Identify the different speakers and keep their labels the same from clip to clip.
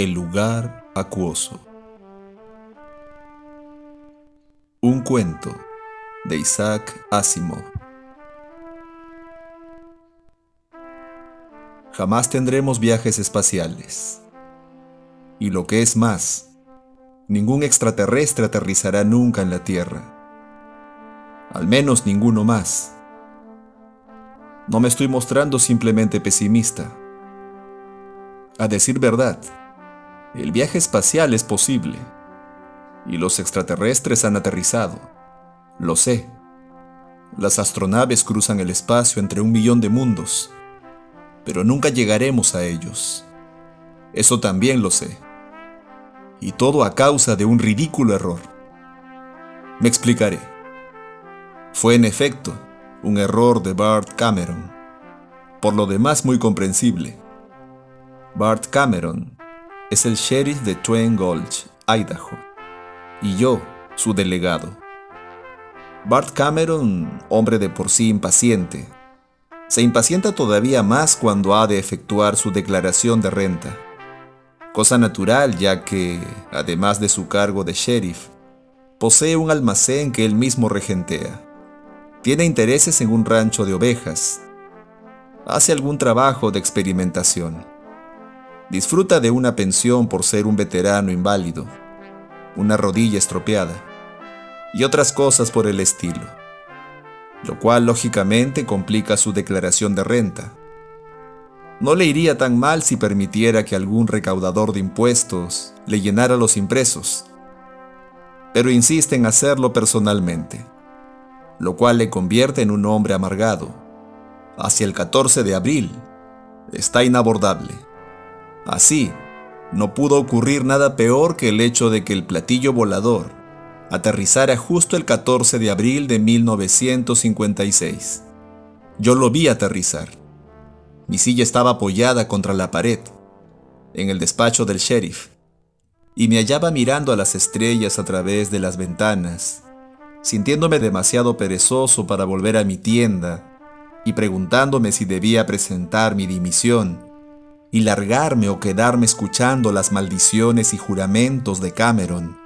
Speaker 1: El lugar acuoso. Un cuento de Isaac Asimov. Jamás tendremos viajes espaciales. Y lo que es más, ningún extraterrestre aterrizará nunca en la Tierra. Al menos ninguno más. No me estoy mostrando simplemente pesimista. A decir verdad, el viaje espacial es posible. Y los extraterrestres han aterrizado. Lo sé. Las astronaves cruzan el espacio entre un millón de mundos. Pero nunca llegaremos a ellos. Eso también lo sé. Y todo a causa de un ridículo error. Me explicaré. Fue en efecto un error de Bart Cameron. Por lo demás muy comprensible. Bart Cameron es el sheriff de Twin Gulch, Idaho, y yo, su delegado. Bart Cameron, hombre de por sí impaciente, se impacienta todavía más cuando ha de efectuar su declaración de renta. Cosa natural ya que, además de su cargo de sheriff, posee un almacén que él mismo regentea. Tiene intereses en un rancho de ovejas. Hace algún trabajo de experimentación disfruta de una pensión por ser un veterano inválido, una rodilla estropeada y otras cosas por el estilo, lo cual lógicamente complica su declaración de renta. No le iría tan mal si permitiera que algún recaudador de impuestos le llenara los impresos, pero insiste en hacerlo personalmente, lo cual le convierte en un hombre amargado. Hacia el 14 de abril está inabordable. Así, no pudo ocurrir nada peor que el hecho de que el platillo volador aterrizara justo el 14 de abril de 1956. Yo lo vi aterrizar. Mi silla estaba apoyada contra la pared, en el despacho del sheriff, y me hallaba mirando a las estrellas a través de las ventanas, sintiéndome demasiado perezoso para volver a mi tienda y preguntándome si debía presentar mi dimisión y largarme o quedarme escuchando las maldiciones y juramentos de Cameron,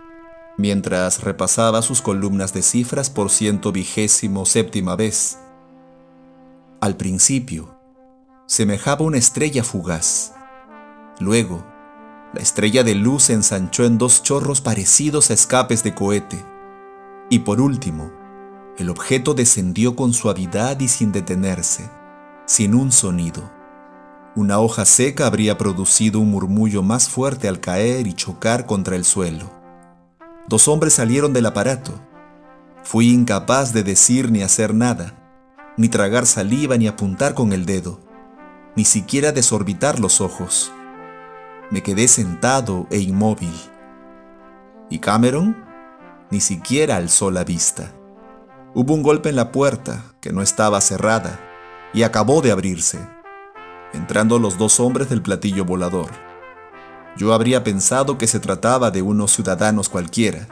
Speaker 1: mientras repasaba sus columnas de cifras por ciento vigésimo séptima vez. Al principio, semejaba una estrella fugaz. Luego, la estrella de luz se ensanchó en dos chorros parecidos a escapes de cohete. Y por último, el objeto descendió con suavidad y sin detenerse, sin un sonido. Una hoja seca habría producido un murmullo más fuerte al caer y chocar contra el suelo. Dos hombres salieron del aparato. Fui incapaz de decir ni hacer nada, ni tragar saliva ni apuntar con el dedo, ni siquiera desorbitar los ojos. Me quedé sentado e inmóvil. ¿Y Cameron? Ni siquiera alzó la vista. Hubo un golpe en la puerta, que no estaba cerrada, y acabó de abrirse entrando los dos hombres del platillo volador. Yo habría pensado que se trataba de unos ciudadanos cualquiera,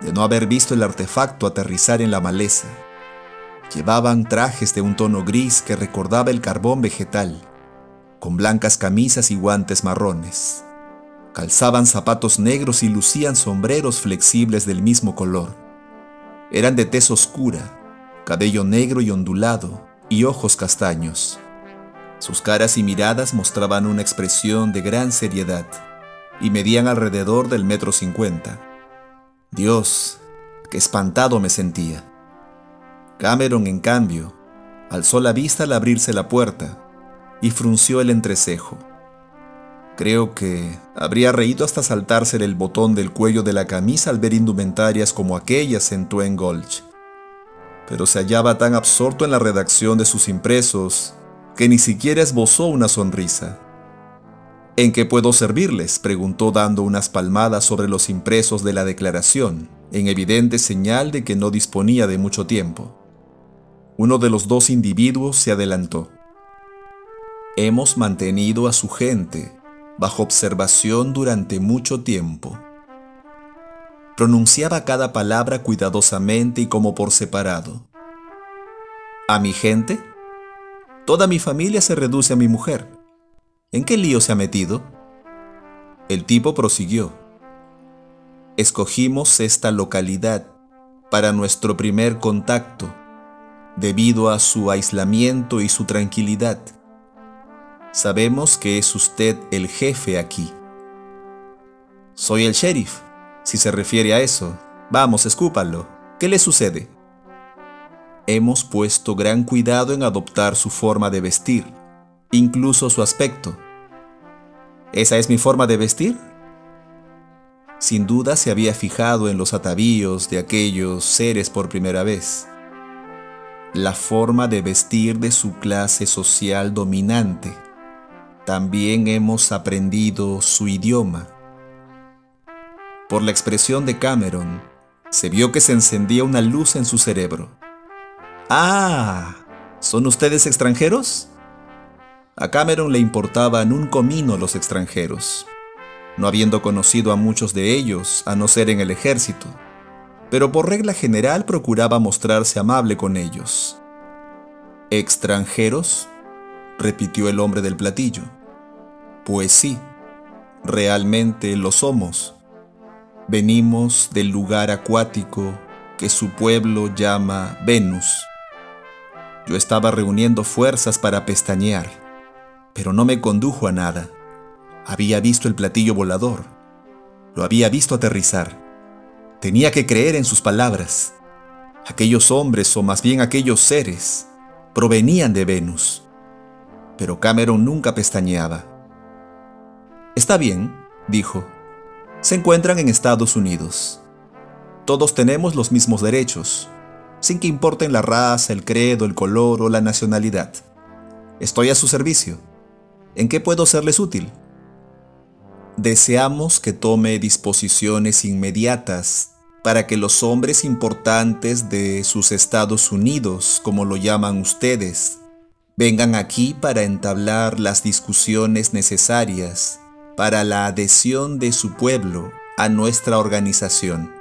Speaker 1: de no haber visto el artefacto aterrizar en la maleza. Llevaban trajes de un tono gris que recordaba el carbón vegetal, con blancas camisas y guantes marrones. Calzaban zapatos negros y lucían sombreros flexibles del mismo color. Eran de tez oscura, cabello negro y ondulado, y ojos castaños. Sus caras y miradas mostraban una expresión de gran seriedad y medían alrededor del metro cincuenta. Dios, qué espantado me sentía. Cameron, en cambio, alzó la vista al abrirse la puerta y frunció el entrecejo. Creo que habría reído hasta saltarse el botón del cuello de la camisa al ver indumentarias como aquellas en Twain Gulch. Pero se hallaba tan absorto en la redacción de sus impresos que ni siquiera esbozó una sonrisa. ¿En qué puedo servirles? preguntó dando unas palmadas sobre los impresos de la declaración, en evidente señal de que no disponía de mucho tiempo. Uno de los dos individuos se adelantó. Hemos mantenido a su gente bajo observación durante mucho tiempo. Pronunciaba cada palabra cuidadosamente y como por separado. ¿A mi gente? Toda mi familia se reduce a mi mujer. ¿En qué lío se ha metido? El tipo prosiguió. Escogimos esta localidad para nuestro primer contacto debido a su aislamiento y su tranquilidad. Sabemos que es usted el jefe aquí. Soy el sheriff, si se refiere a eso. Vamos, escúpalo. ¿Qué le sucede? Hemos puesto gran cuidado en adoptar su forma de vestir, incluso su aspecto. ¿Esa es mi forma de vestir? Sin duda se había fijado en los atavíos de aquellos seres por primera vez. La forma de vestir de su clase social dominante. También hemos aprendido su idioma. Por la expresión de Cameron, se vio que se encendía una luz en su cerebro. Ah, ¿son ustedes extranjeros? A Cameron le importaban un comino los extranjeros no habiendo conocido a muchos de ellos, a no ser en el ejército, pero por regla general procuraba mostrarse amable con ellos. ¿Extranjeros? repitió el hombre del platillo. Pues sí, realmente lo somos. Venimos del lugar acuático que su pueblo llama Venus. Yo estaba reuniendo fuerzas para pestañear, pero no me condujo a nada. Había visto el platillo volador. Lo había visto aterrizar. Tenía que creer en sus palabras. Aquellos hombres, o más bien aquellos seres, provenían de Venus. Pero Cameron nunca pestañeaba. Está bien, dijo. Se encuentran en Estados Unidos. Todos tenemos los mismos derechos, sin que importen la raza, el credo, el color o la nacionalidad. Estoy a su servicio. ¿En qué puedo serles útil? deseamos que tome disposiciones inmediatas para que los hombres importantes de sus Estados Unidos, como lo llaman ustedes, vengan aquí para entablar las discusiones necesarias para la adhesión de su pueblo a nuestra organización.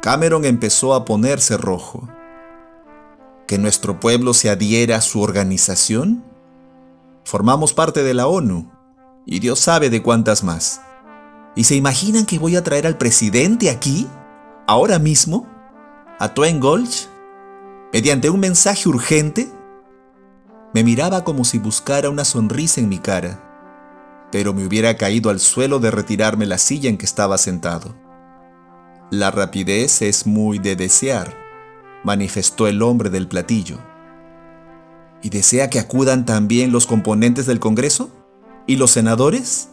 Speaker 1: Cameron empezó a ponerse rojo. ¿Que nuestro pueblo se adhiera a su organización? Formamos parte de la ONU y Dios sabe de cuántas más. ¿Y se imaginan que voy a traer al presidente aquí? ¿Ahora mismo? ¿A Twain Gulch? ¿Mediante un mensaje urgente? Me miraba como si buscara una sonrisa en mi cara, pero me hubiera caído al suelo de retirarme la silla en que estaba sentado. La rapidez es muy de desear, manifestó el hombre del platillo. ¿Y desea que acudan también los componentes del Congreso? ¿Y los senadores?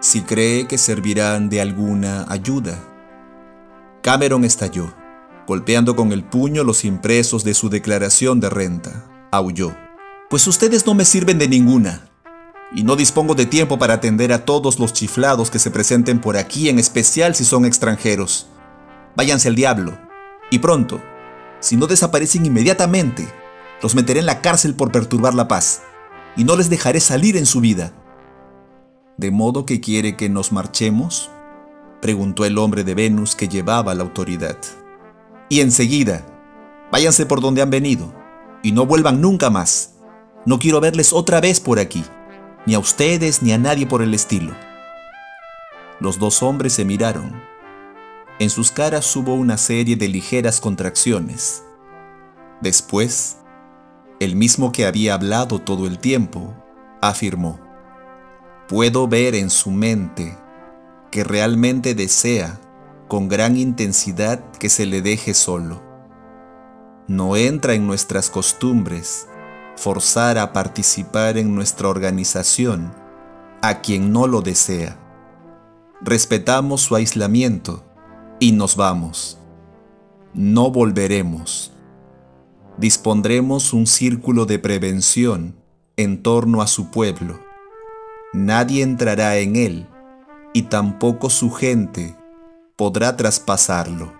Speaker 1: Si cree que servirán de alguna ayuda. Cameron estalló, golpeando con el puño los impresos de su declaración de renta. Aulló. Pues ustedes no me sirven de ninguna. Y no dispongo de tiempo para atender a todos los chiflados que se presenten por aquí, en especial si son extranjeros. Váyanse al diablo. Y pronto. Si no desaparecen inmediatamente, los meteré en la cárcel por perturbar la paz y no les dejaré salir en su vida. ¿De modo que quiere que nos marchemos? preguntó el hombre de Venus que llevaba la autoridad. Y enseguida, váyanse por donde han venido, y no vuelvan nunca más. No quiero verles otra vez por aquí, ni a ustedes ni a nadie por el estilo. Los dos hombres se miraron. En sus caras hubo una serie de ligeras contracciones. Después, el mismo que había hablado todo el tiempo, afirmó, puedo ver en su mente que realmente desea con gran intensidad que se le deje solo. No entra en nuestras costumbres forzar a participar en nuestra organización a quien no lo desea. Respetamos su aislamiento y nos vamos. No volveremos dispondremos un círculo de prevención en torno a su pueblo. Nadie entrará en él y tampoco su gente podrá traspasarlo.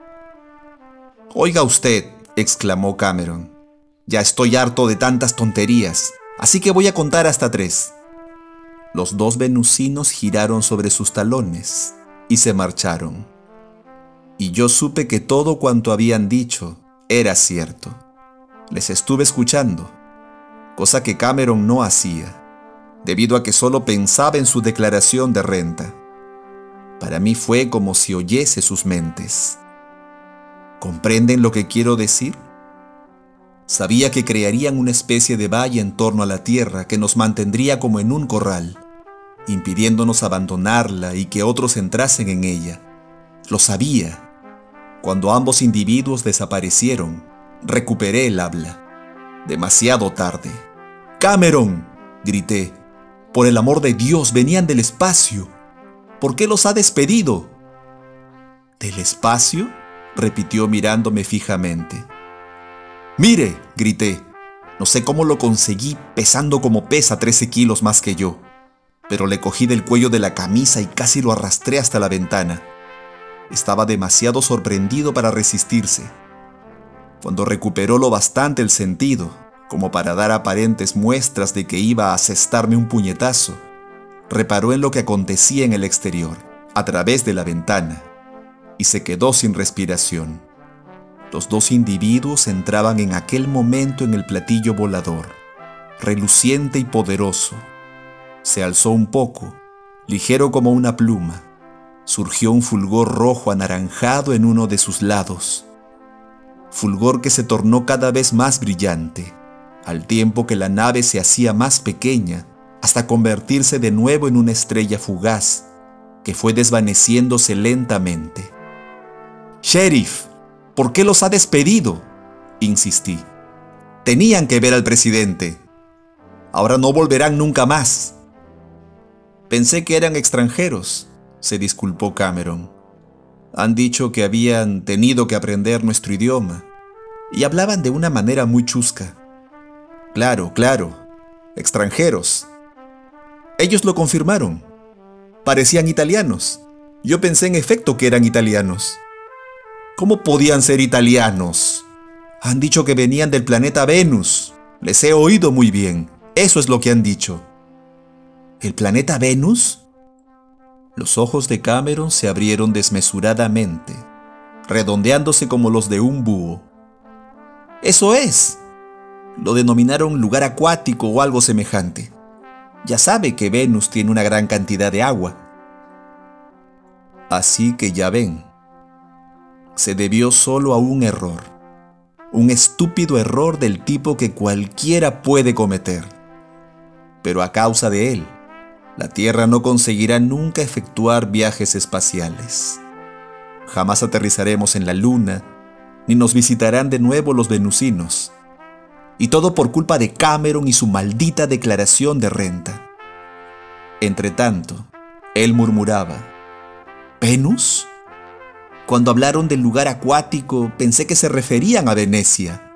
Speaker 1: Oiga usted, exclamó Cameron, ya estoy harto de tantas tonterías, así que voy a contar hasta tres. Los dos venusinos giraron sobre sus talones y se marcharon. Y yo supe que todo cuanto habían dicho era cierto. Les estuve escuchando, cosa que Cameron no hacía. debido a que solo pensaba en su declaración de renta. Para mí fue como si oyese sus mentes. ¿Comprenden lo que quiero decir? Sabía que crearían una especie de valle en torno a la tierra que nos mantendría como en un corral, impidiéndonos abandonarla y que otros entrasen en ella. Lo sabía. Cuando ambos individuos desaparecieron, recuperé el habla. Demasiado tarde. Cameron, grité. Por el amor de Dios, venían del espacio. ¿Por qué los ha despedido? ¿Del espacio? repitió mirándome fijamente. Mire, grité. No sé cómo lo conseguí pesando como pesa 13 kilos más que yo, pero le cogí del cuello de la camisa y casi lo arrastré hasta la ventana. Estaba demasiado sorprendido para resistirse. Cuando recuperó lo bastante el sentido, como para dar aparentes muestras de que iba a asestarme un puñetazo, reparó en lo que acontecía en el exterior, a través de la ventana, y se quedó sin respiración. Los dos individuos entraban en aquel momento en el platillo volador, reluciente y poderoso. Se alzó un poco, ligero como una pluma. Surgió un fulgor rojo anaranjado en uno de sus lados. Fulgor que se tornó cada vez más brillante, al tiempo que la nave se hacía más pequeña, hasta convertirse de nuevo en una estrella fugaz, que fue desvaneciéndose lentamente. Sheriff, ¿Por qué los ha despedido? Insistí. Tenían que ver al presidente. Ahora no volverán nunca más. Pensé que eran extranjeros, se disculpó Cameron. Han dicho que habían tenido que aprender nuestro idioma y hablaban de una manera muy chusca. Claro, claro, extranjeros. Ellos lo confirmaron. Parecían italianos. Yo pensé en efecto que eran italianos. ¿Cómo podían ser italianos? Han dicho que venían del planeta Venus. Les he oído muy bien. Eso es lo que han dicho. ¿El planeta Venus? Los ojos de Cameron se abrieron desmesuradamente, redondeándose como los de un búho. Eso es. Lo denominaron lugar acuático o algo semejante. Ya sabe que Venus tiene una gran cantidad de agua. Así que ya ven, se debió solo a un error, un estúpido error del tipo que cualquiera puede cometer. Pero a causa de él, la Tierra no conseguirá nunca efectuar viajes espaciales. Jamás aterrizaremos en la Luna, ni nos visitarán de nuevo los venusinos. Y todo por culpa de Cameron y su maldita declaración de renta. Entretanto, él murmuraba, ¿Venus? Cuando hablaron del lugar acuático, pensé que se referían a Venecia.